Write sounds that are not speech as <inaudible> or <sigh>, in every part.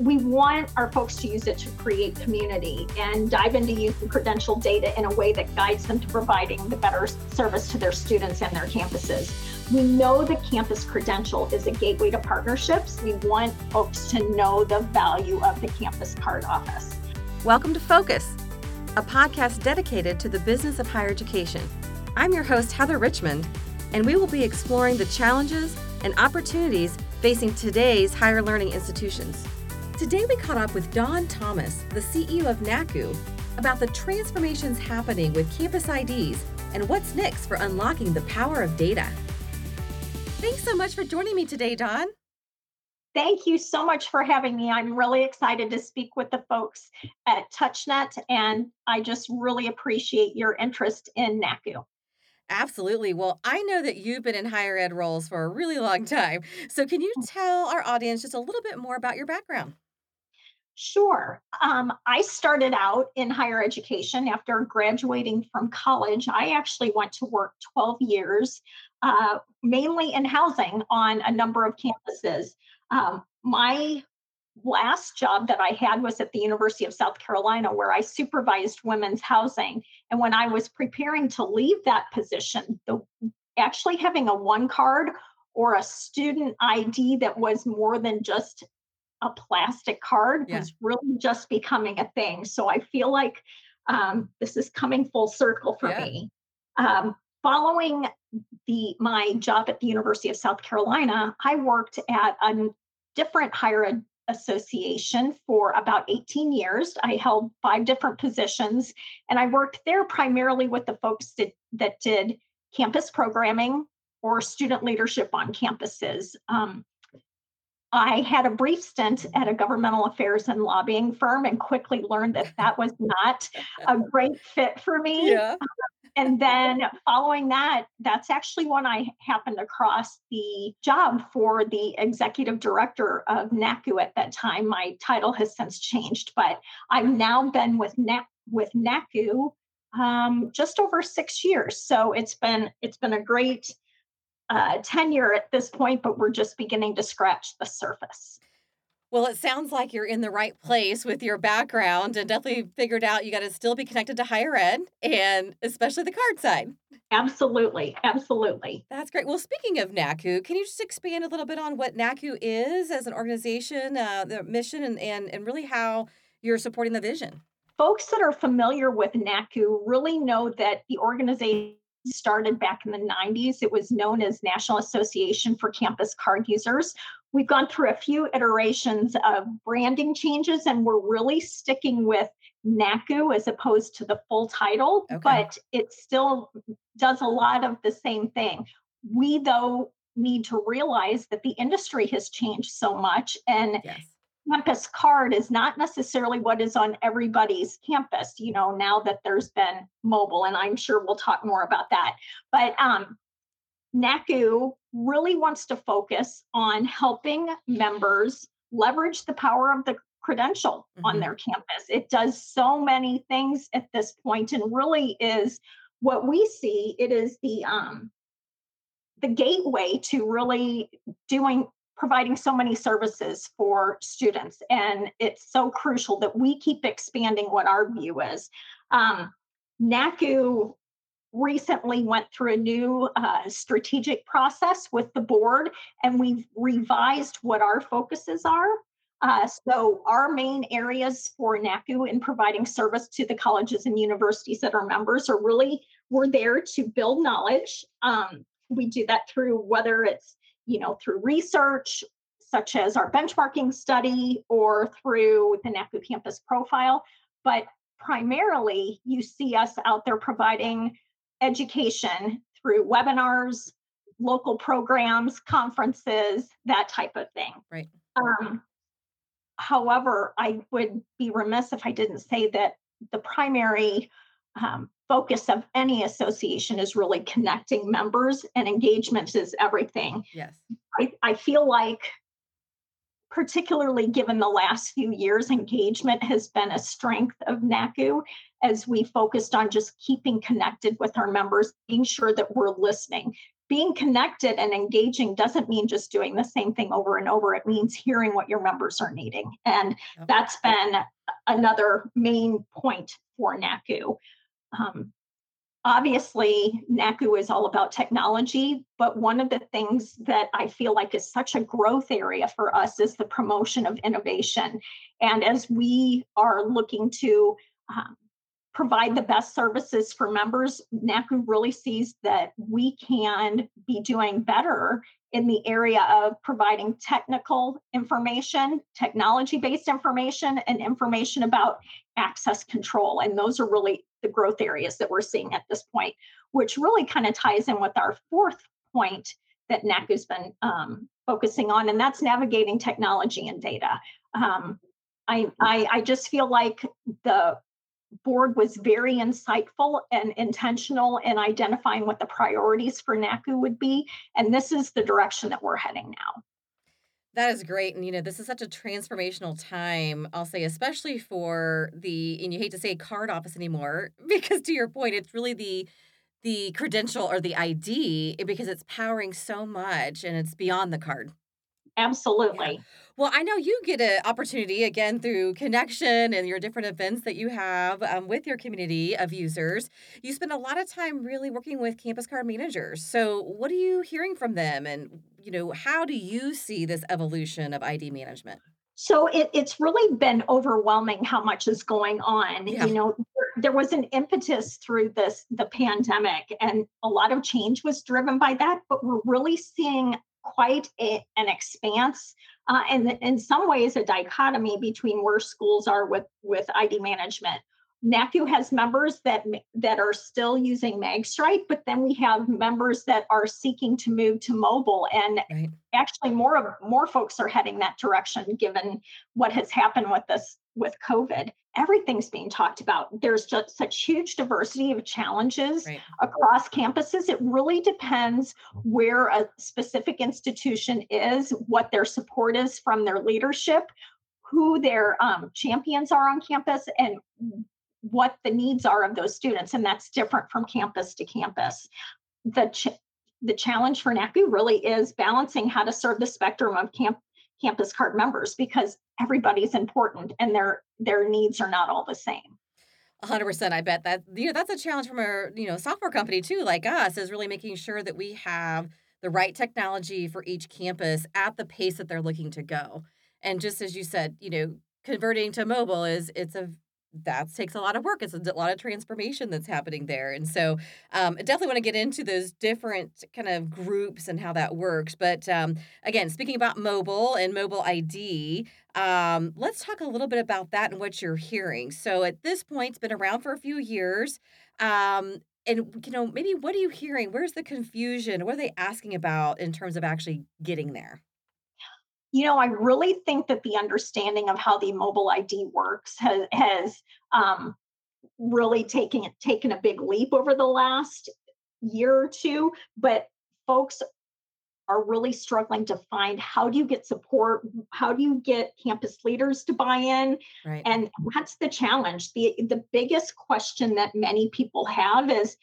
we want our folks to use it to create community and dive into using credential data in a way that guides them to providing the better service to their students and their campuses. We know the campus credential is a gateway to partnerships. We want folks to know the value of the campus card office. Welcome to Focus, a podcast dedicated to the business of higher education. I'm your host, Heather Richmond, and we will be exploring the challenges and opportunities facing today's higher learning institutions. Today, we caught up with Don Thomas, the CEO of NACCU, about the transformations happening with campus IDs and what's next for unlocking the power of data. Thanks so much for joining me today, Don. Thank you so much for having me. I'm really excited to speak with the folks at TouchNet, and I just really appreciate your interest in NACCU. Absolutely. Well, I know that you've been in higher ed roles for a really long time. So, can you mm. tell our audience just a little bit more about your background? Sure. Um, I started out in higher education after graduating from college. I actually went to work 12 years, uh, mainly in housing on a number of campuses. Um, my last job that I had was at the University of South Carolina, where I supervised women's housing. And when I was preparing to leave that position, the actually having a one card or a student ID that was more than just a plastic card yeah. was really just becoming a thing. So I feel like um, this is coming full circle for yeah. me. Um, following the my job at the University of South Carolina, I worked at a different higher ed association for about 18 years. I held five different positions, and I worked there primarily with the folks that, that did campus programming or student leadership on campuses. Um, I had a brief stint at a governmental affairs and lobbying firm and quickly learned that that was not a <laughs> great fit for me. Yeah. And then following that, that's actually when I happened across the job for the executive director of NACCU at that time. My title has since changed, but I've now been with NAC with NACCU um, just over six years. So it's been it's been a great uh, tenure at this point, but we're just beginning to scratch the surface. Well, it sounds like you're in the right place with your background and definitely figured out you got to still be connected to higher ed and especially the card side. Absolutely. Absolutely. That's great. Well, speaking of NACCU, can you just expand a little bit on what NACCU is as an organization, uh, the mission, and, and, and really how you're supporting the vision? Folks that are familiar with NACCU really know that the organization started back in the 90s. It was known as National Association for Campus Card Users. We've gone through a few iterations of branding changes, and we're really sticking with NACCU as opposed to the full title, okay. but it still does a lot of the same thing. We, though, need to realize that the industry has changed so much and yes campus card is not necessarily what is on everybody's campus you know now that there's been mobile and i'm sure we'll talk more about that but um, naccu really wants to focus on helping members leverage the power of the credential mm-hmm. on their campus it does so many things at this point and really is what we see it is the um the gateway to really doing providing so many services for students. And it's so crucial that we keep expanding what our view is. Um, NACCU recently went through a new uh, strategic process with the board, and we've revised what our focuses are. Uh, so, our main areas for NACCU in providing service to the colleges and universities that are members are really we're there to build knowledge. Um, we do that through whether it's you know, through research such as our benchmarking study or through the NACCU campus profile. But primarily, you see us out there providing education through webinars, local programs, conferences, that type of thing. Right. Um, however, I would be remiss if I didn't say that the primary um, focus of any association is really connecting members and engagement is everything. Yes. I, I feel like particularly given the last few years, engagement has been a strength of NACCU as we focused on just keeping connected with our members, being sure that we're listening. being connected and engaging doesn't mean just doing the same thing over and over. It means hearing what your members are needing. And yep. that's been another main point for NACCU. Um, obviously, NACCU is all about technology, but one of the things that I feel like is such a growth area for us is the promotion of innovation. And as we are looking to um, provide the best services for members, NACCU really sees that we can be doing better in the area of providing technical information, technology based information, and information about access control. And those are really the growth areas that we're seeing at this point, which really kind of ties in with our fourth point that NACCU's been um, focusing on, and that's navigating technology and data. Um, I, I, I just feel like the board was very insightful and intentional in identifying what the priorities for NACCU would be. And this is the direction that we're heading now. That is great. And, you know, this is such a transformational time, I'll say, especially for the, and you hate to say card office anymore, <laughs> because to your point, it's really the, the credential or the ID because it's powering so much and it's beyond the card. Absolutely. Yeah. Well, I know you get an opportunity again through connection and your different events that you have um, with your community of users. You spend a lot of time really working with campus card managers. So, what are you hearing from them, and you know, how do you see this evolution of ID management? So it, it's really been overwhelming how much is going on. Yeah. You know, there, there was an impetus through this the pandemic, and a lot of change was driven by that. But we're really seeing quite a, an expanse uh, and in some ways a dichotomy between where schools are with with ID management. NACCU has members that that are still using MagStripe, but then we have members that are seeking to move to mobile, and right. actually more of more folks are heading that direction given what has happened with this with COVID everything's being talked about. There's just such huge diversity of challenges right. across campuses. It really depends where a specific institution is, what their support is from their leadership, who their um, champions are on campus, and what the needs are of those students. And that's different from campus to campus. The ch- the challenge for NACCU really is balancing how to serve the spectrum of camp campus card members because everybody's important and their their needs are not all the same. 100% i bet that you know that's a challenge from a you know software company too like us is really making sure that we have the right technology for each campus at the pace that they're looking to go and just as you said you know converting to mobile is it's a that takes a lot of work. It's a lot of transformation that's happening there. And so um, I definitely want to get into those different kind of groups and how that works. But um, again, speaking about mobile and mobile ID, um, let's talk a little bit about that and what you're hearing. So at this point, it's been around for a few years. Um, and you know, maybe what are you hearing? Where's the confusion? What are they asking about in terms of actually getting there? You know, I really think that the understanding of how the mobile ID works has, has um, really taken taken a big leap over the last year or two. But folks are really struggling to find how do you get support how do you get campus leaders to buy in right. and that's the challenge the the biggest question that many people have is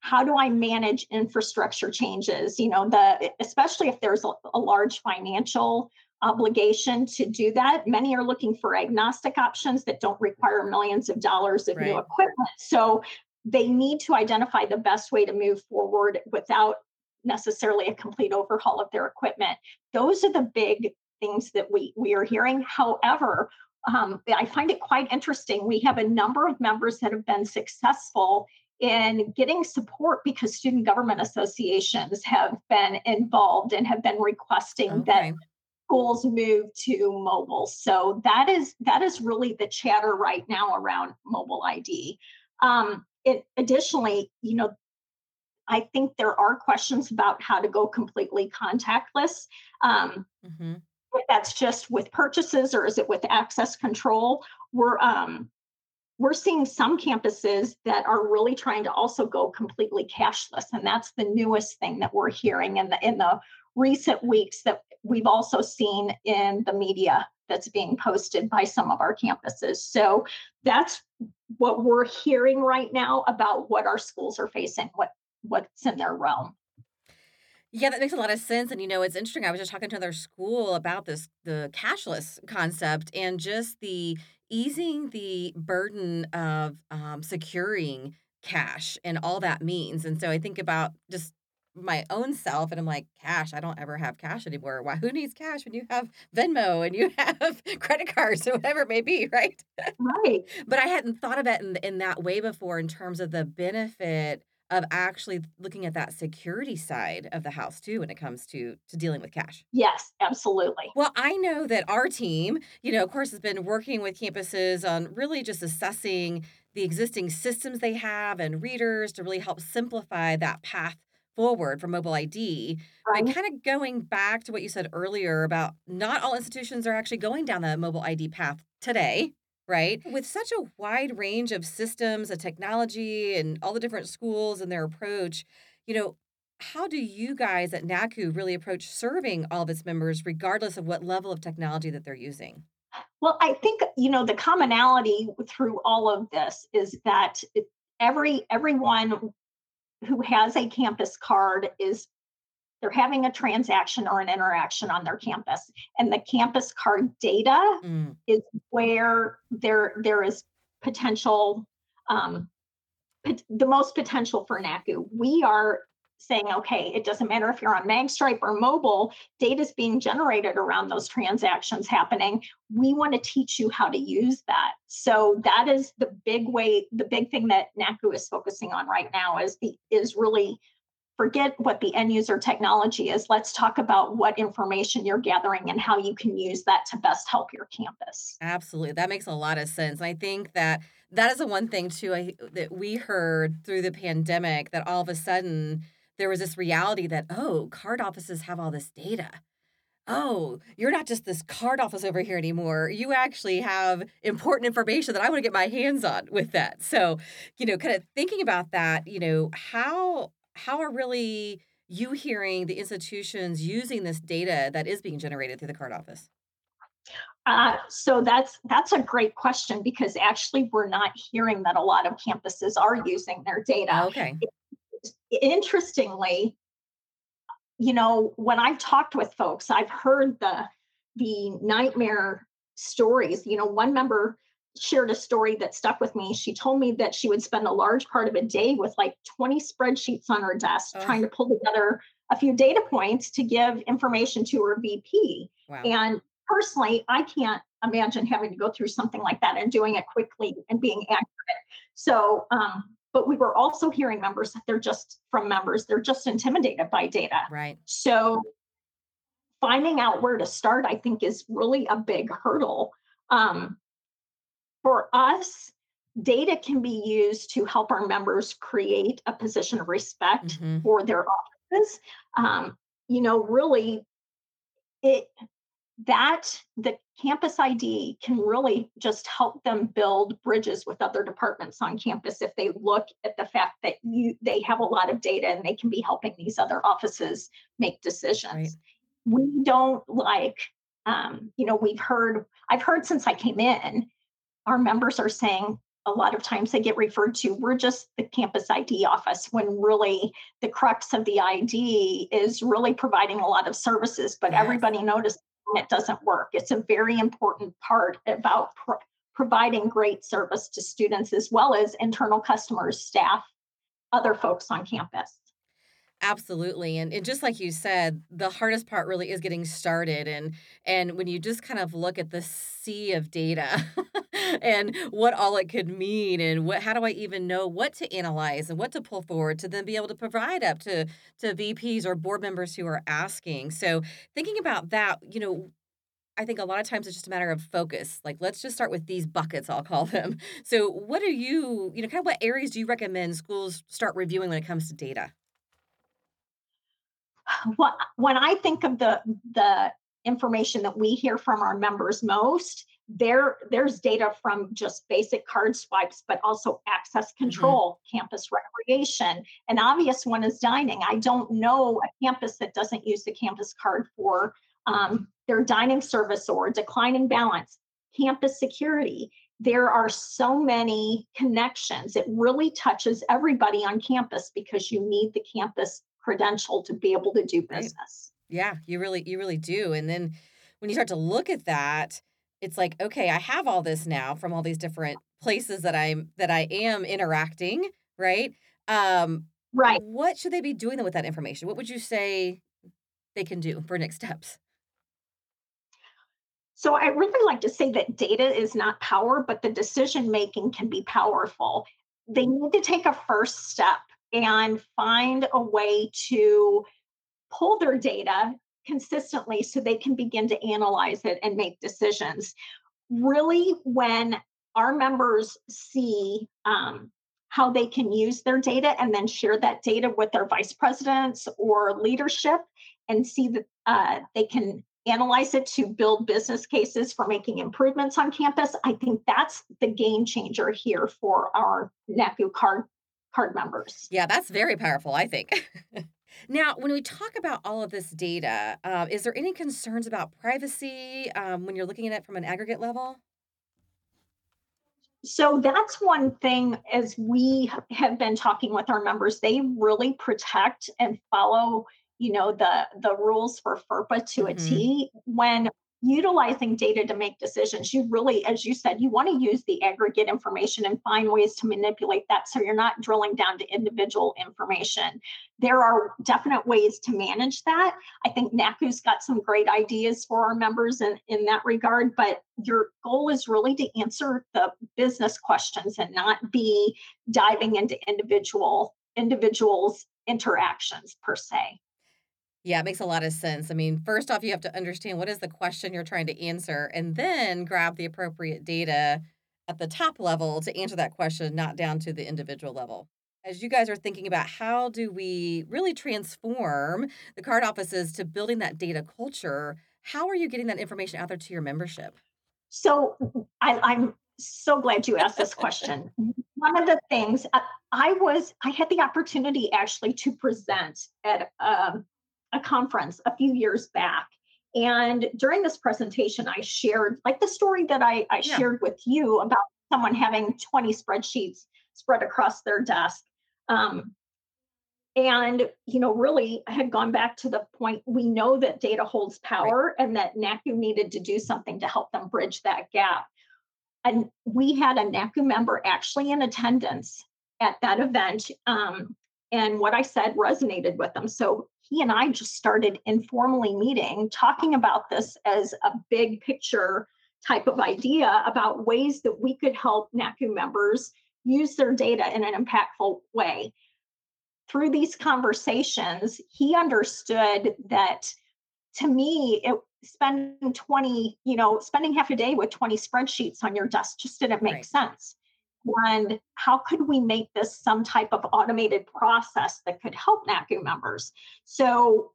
how do i manage infrastructure changes you know the especially if there's a, a large financial obligation to do that. Many are looking for agnostic options that don't require millions of dollars of right. new equipment. So they need to identify the best way to move forward without necessarily a complete overhaul of their equipment. Those are the big things that we we are hearing. However, um, I find it quite interesting. We have a number of members that have been successful in getting support because student government associations have been involved and have been requesting okay. that schools move to mobile. So that is that is really the chatter right now around mobile ID. Um, it, additionally, you know, I think there are questions about how to go completely contactless. Um, mm-hmm. If that's just with purchases or is it with access control? We're um, we're seeing some campuses that are really trying to also go completely cashless, and that's the newest thing that we're hearing in the in the recent weeks that we've also seen in the media that's being posted by some of our campuses. So that's what we're hearing right now about what our schools are facing, what what's in their realm. Yeah, that makes a lot of sense. And you know, it's interesting. I was just talking to another school about this the cashless concept and just the easing the burden of um, securing cash and all that means. And so I think about just my own self and I'm like, cash, I don't ever have cash anymore. Why who needs cash when you have Venmo and you <laughs> have credit cards or whatever it may be, right? Right. <laughs> but I hadn't thought of it in, in that way before in terms of the benefit of actually looking at that security side of the house too when it comes to to dealing with cash. Yes, absolutely. Well, I know that our team, you know, of course has been working with campuses on really just assessing the existing systems they have and readers to really help simplify that path forward for mobile ID. But kind of going back to what you said earlier about not all institutions are actually going down the mobile ID path today, right? With such a wide range of systems and technology and all the different schools and their approach, you know, how do you guys at NACCU really approach serving all of its members, regardless of what level of technology that they're using? Well, I think you know the commonality through all of this is that every everyone who has a campus card is they're having a transaction or an interaction on their campus, and the campus card data Mm, is where there there is potential um, the most potential for NACCU. We are saying, okay, it doesn't matter if you're on MagStripe or mobile, data is being generated around those transactions happening. We want to teach you how to use that. So that is the big way, the big thing that NACCU is focusing on right now is the is really forget what the end user technology is. Let's talk about what information you're gathering and how you can use that to best help your campus. absolutely. That makes a lot of sense. I think that that is the one thing too I, that we heard through the pandemic that all of a sudden there was this reality that, oh, card offices have all this data. Oh, you're not just this card office over here anymore. You actually have important information that I want to get my hands on with that. So, you know, kind of thinking about that, you know, how how are really you hearing the institutions using this data that is being generated through the card office? Uh, so that's that's a great question because actually we're not hearing that a lot of campuses are using their data. Okay. Interestingly, you know, when I've talked with folks, I've heard the the nightmare stories. You know, one member shared a story that stuck with me. She told me that she would spend a large part of a day with like 20 spreadsheets on her desk Ugh. trying to pull together a few data points to give information to her VP. Wow. And personally, I can't imagine having to go through something like that and doing it quickly and being accurate. So, um, but we were also hearing members that they're just from members, they're just intimidated by data. Right. So, finding out where to start, I think, is really a big hurdle. Um, for us, data can be used to help our members create a position of respect hmm for their offices. Um, you know, really, it that the campus ID can really just help them build bridges with other departments on campus if they look at the fact that you they have a lot of data and they can be helping these other offices make decisions. Right. We don't like, um, you know, we've heard, I've heard since I came in, our members are saying a lot of times they get referred to, we're just the campus ID office when really the crux of the ID is really providing a lot of services, but Yes. everybody notices it doesn't work. It's a very important part about pro- providing great service to students as well as internal customers, staff, other folks on campus. Absolutely. And, and just like you said, the hardest part really is getting started. And and when you just kind of look at the sea of data <laughs> and what all it could mean and what how do I even know what to analyze and what to pull forward to then be able to provide up to to VPs or board members who are asking. So thinking about that, you know, I think a lot of times it's just a matter of focus. Like, let's just start with these buckets, I'll call them. So, what do you, you know, kind of what areas do you recommend schools start reviewing when it comes to data? What when I think of the the information that we hear from our members most, there there's data from just basic card swipes, but also access control, campus recreation. An obvious one is dining. I don't know a campus that doesn't use the campus card for um, their dining service or declining balance, campus security. There are so many connections. It really touches everybody on campus because you need the campus credential to be able to do business. Right. Yeah, you really you really do. And then when you start to look at that, it's like, okay, I have all this now from all these different places that I'm that I am interacting, right? Um right. What should they be doing with that information? What would you say they can do for next steps? So I really like to say that data is not power, but the decision making can be powerful. They need to take a first step and find a way to pull their data consistently so they can begin to analyze it and make decisions. Really, when our members see um, how they can use their data and then share that data with their vice presidents or leadership and see that uh, they can analyze it to build business cases for making improvements on campus. I think that's the game changer here for our NACCU card card members. Yeah, that's very powerful, I think. <laughs> now, when we talk about all of this data, uh, is there any concerns about privacy um, when you're looking at it from an aggregate level? So that's one thing as we have been talking with our members, they really protect and follow you know the the rules for FERPA to mm-hmm. a T. When utilizing data to make decisions, you really, as you said, you want to use the aggregate information and find ways to manipulate that so you're not drilling down to individual information. There are definite ways to manage that. I think NACCU's got some great ideas for our members in, in that regard, but your goal is really to answer the business questions and not be diving into individual individuals interactions per se. Yeah, it makes a lot of sense. I mean, first off, you have to understand what is the question you're trying to answer, and then grab the appropriate data at the top level to answer that question, not down to the individual level. As you guys are thinking about how do we really transform the card offices to building that data culture, how are you getting that information out there to your membership? So I, I'm so glad you asked this question. One of the things uh, I was, I had the opportunity actually to present at um, a conference a few years back. And during this presentation, I shared like the story that I, I yeah. shared with you about someone having 20 spreadsheets spread across their desk. Um, and you know really had gone back to the point we know that data holds power right. and that naccu needed to do something to help them bridge that gap and we had a naccu member actually in attendance at that event um, and what i said resonated with them so he and I just started informally meeting, talking about this as a big picture type of idea about ways that we could help NACCU members use their data in an impactful way. Through these conversations, he understood that to me, it spending 20, you know, spending half a day with 20 spreadsheets on your desk just didn't make right. sense and how could we make this some type of automated process that could help NACCU members? So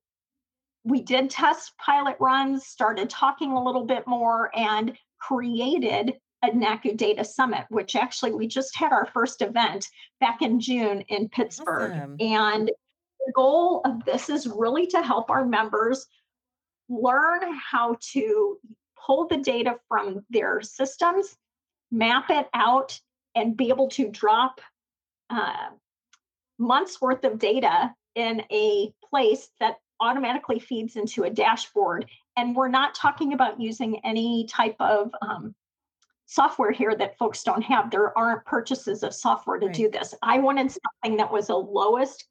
we did test pilot runs, started talking a little bit more, and created a NACCU Data Summit, which actually we just had our first event back in June in Pittsburgh. Awesome. And the goal of this is really to help our members learn how to pull the data from their systems, map it out and be able to drop uh, months worth of data in a place that automatically feeds into a dashboard. And we're not talking about using any type of um, software here that folks don't have. There aren't purchases of software to right. do this. I wanted something that was a lowest,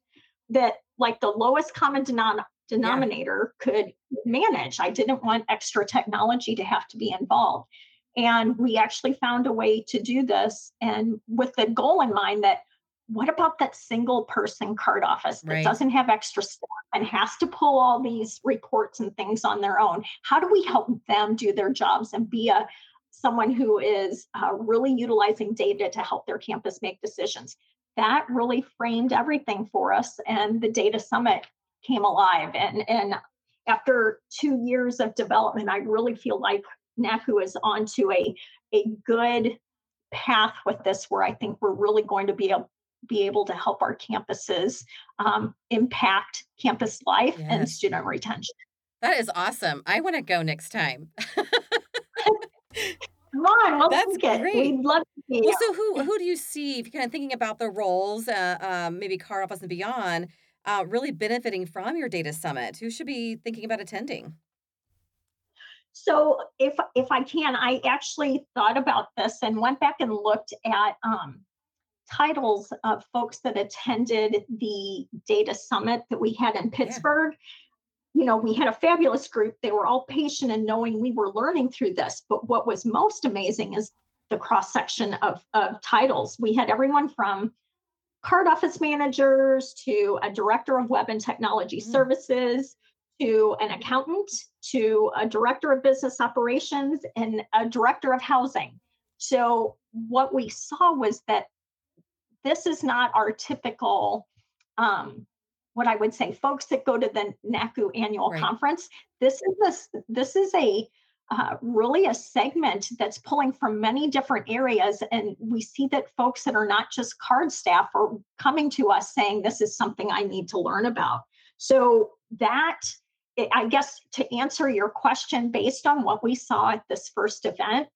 that like the lowest common denom- denominator yeah. could manage. I didn't want extra technology to have to be involved. And we actually found a way to do this and with the goal in mind that what about that single person card office that right. doesn't have extra staff and has to pull all these reports and things on their own? How do we help them do their jobs and be a someone who is uh, really utilizing data to help their campus make decisions? That really framed everything for us, and the Data Summit came alive. And and after two years of development, I really feel like NACCU is onto a, a good path with this where I think we're really going to be able be able to help our campuses um, impact campus life yes. and student retention. That is awesome. I want to go next time. <laughs> Come on, we'll That's great. We'd love to see well, so who who do you see if you're kind of thinking about the roles, uh, um, maybe car office and beyond? uh, really benefiting from your data summit? Who should be thinking about attending? So if if I can, I actually thought about this and went back and looked at um, titles of folks that attended the data summit that we had in Pittsburgh. Yeah. You know, we had a fabulous group. They were all patient in knowing we were learning through this. But what was most amazing is the cross section of, of titles. We had everyone from card office managers to a director of web and technology mm. services to an accountant to a director of business operations and a director of housing. So, what we saw was that this is not our typical, um, what I would say, folks that go to the NACCU annual right. conference. This is this this is a uh, really a segment that's pulling from many different areas. And we see that folks that are not just card staff are coming to us saying, This is something I need to learn about. So, that I guess to answer your question based on what we saw at this first event,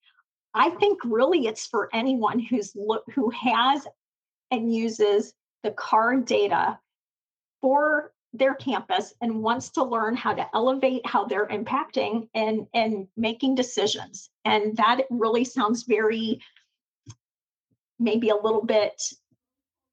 I think really it's for anyone who's look who has and uses the card data for their campus and wants to learn how to elevate how they're impacting and and making decisions. And that really sounds very maybe a little bit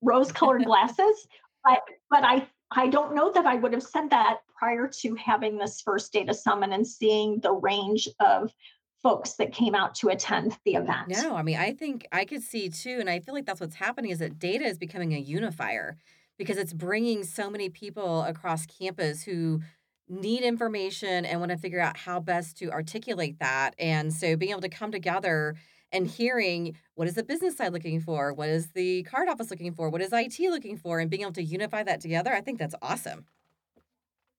rose colored <laughs> glasses, but but I I don't know that I would have said that prior to having this first data summit and seeing the range of folks that came out to attend the event. No, I mean, I think I could see too, and I feel like that's what's happening is that data is becoming a unifier because it's bringing so many people across campus who need information and want to figure out how best to articulate that. And so being able to come together and hearing what is the business side looking for, what is the card office looking for, what is IT looking for, and being able to unify that together, I think that's awesome.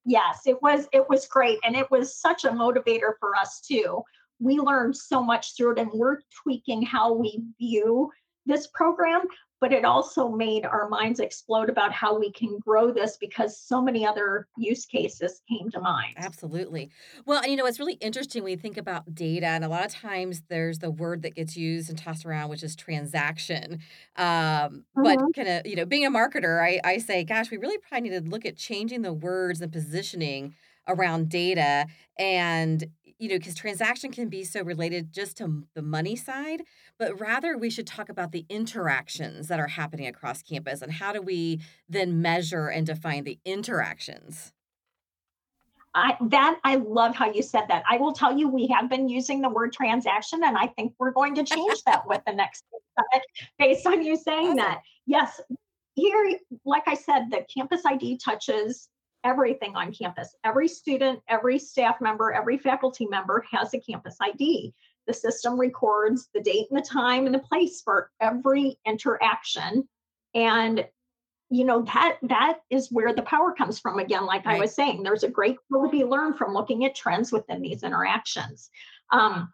Yes, it was it was great and it was such a motivator for us too. We learned so much through it and we're tweaking how we view this program, but it also made our minds explode about how we can grow this because so many other use cases came to mind. Absolutely. Well, you know, it's really interesting when you think about data, and a lot of times there's the word that gets used and tossed around, which is transaction. Um, mm-hmm. But kind of, you know, being a marketer, I, I say, gosh, we really probably need to look at changing the words and positioning around data and you know, because transaction can be so related just to the money side, but rather we should talk about the interactions that are happening across campus and how do we then measure and define the interactions. I that I love how you said that. I will tell you, we have been using the word transaction, and I think we're going to <laughs> change that with the next summit based on you saying awesome. that. Yes, here, like I said, the campus ID touches everything on campus. Every student, every staff member, every faculty member has a campus ID. The system records the date and the time and the place for every interaction. And you know that that is where the power comes from again like right. i was saying there's a great deal to be learned from looking at trends within these interactions um,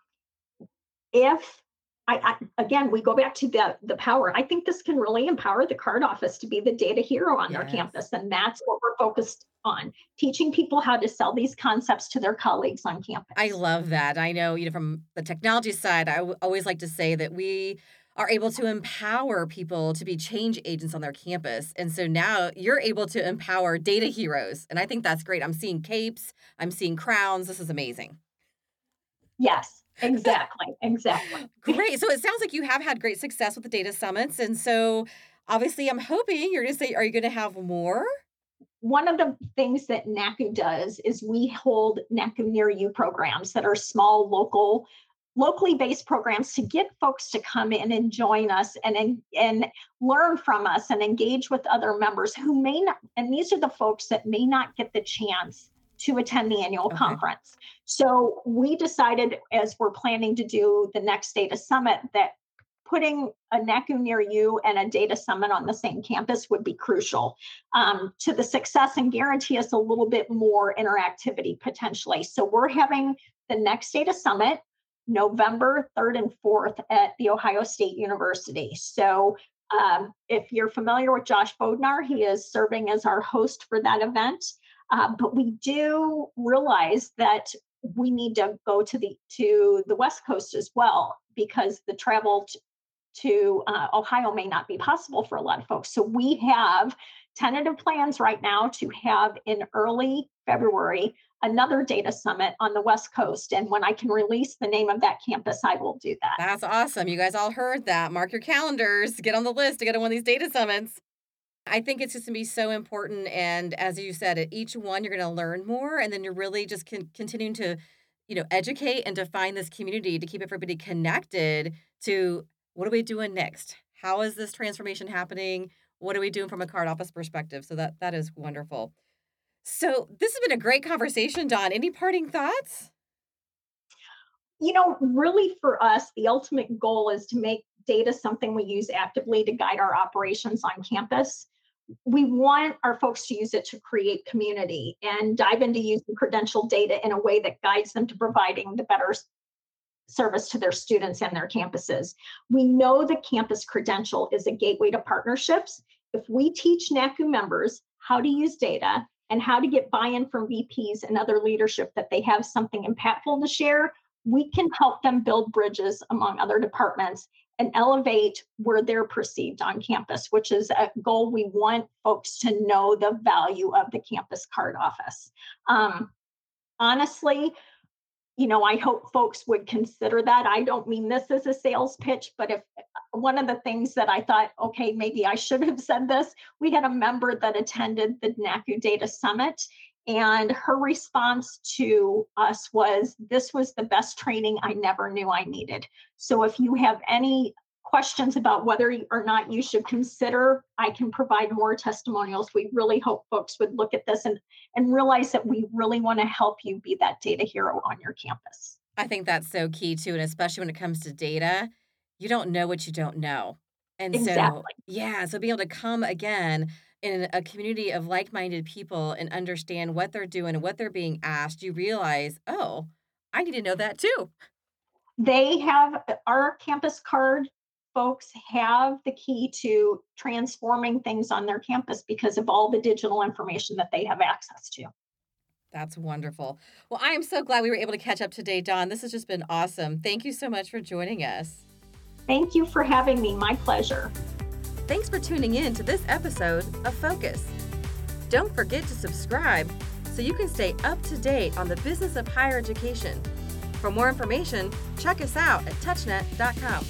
if I, I, again we go back to the the power i think this can really empower the card office to be the data hero on yes. their campus and that's what we're focused on teaching people how to sell these concepts to their colleagues on campus i love that i know you know from the technology side I w- always like to say that we are able to empower people to be change agents on their campus. And so now you're able to empower data heroes. And I think that's great. I'm seeing capes, I'm seeing crowns. This is amazing. Yes, exactly. exactly. <laughs> Great. So it sounds like you have had great success with the data summits. And so obviously, I'm hoping you're going to say, are you going to have more? One of the things that NACCU does is we hold NACCU Near You programs that are small, local, locally based programs to get folks to come in and join us and, and and learn from us and engage with other members who may not, and these are the folks that may not get the chance to attend the annual okay. conference. So we decided as we're planning to do the next data summit that putting a NACCU near you and a data summit on the same campus would be crucial um, to the success and guarantee us a little bit more interactivity potentially. So we're having the next data summit November 3rd and 4th at The Ohio State University. So um, if you're familiar with Josh Bodnar, he is serving as our host for that event. Uh, but we do realize that we need to go to the to the west coast as well because the travel t- to uh, Ohio may not be possible for a lot of folks. So we have tentative plans right now to have in early February another data summit on the West Coast. And when I can release the name of that campus, I will do that. That's awesome. You guys all heard that. Mark your calendars, get on the list to get on one of these data summits. I think it's just going to be so important. And as you said, at each one, you're going to learn more. And then you're really just con- continuing to, you know, educate and define this community to keep everybody connected to what are we doing next? How is this transformation happening? What are we doing from a card office perspective? So that that is wonderful. So this has been a great conversation, Don. Any parting thoughts? You know, really for us, the ultimate goal is to make data something we use actively to guide our operations on campus. We want our folks to use it to create community and dive into using credential data in a way that guides them to providing the better service to their students and their campuses. We know the campus credential is a gateway to partnerships. If we teach NACCU members how to use data and how to get buy in from VPs and other leadership that they have something impactful to share, we can help them build bridges among other departments and elevate where they're perceived on campus, which is a goal we want folks to know the value of the campus card office. Um, honestly, you know, I hope folks would consider that. I don't mean this as a sales pitch, but if uh, one of the things that I thought, okay, maybe I should have said this, we had a member that attended the NACCU Data Summit, and her response to us was, This was the best training I never knew I needed. So if you have any questions about whether or not you should consider, I can provide more testimonials. We really hope folks would look at this and, and realize that we really want to help you be that data hero on your campus. I think that's so key too. And especially when it comes to data, you don't know what you don't know. And exactly. so, yeah, so being able to come again in a community of like minded people and understand what they're doing and what they're being asked, you realize, oh, I need to know that too. They have uh, our campus card folks have the key to transforming things on their campus because of all the digital information that they have access to. That's wonderful. Well, I am so glad we were able to catch up today, Don. This has just been awesome. Thank you so much for joining us. Thank you for having me. My pleasure. Thanks for tuning in to this episode of Focus. Don't forget to subscribe so you can stay up to date on the business of higher education. For more information, check us out at touchnet.com.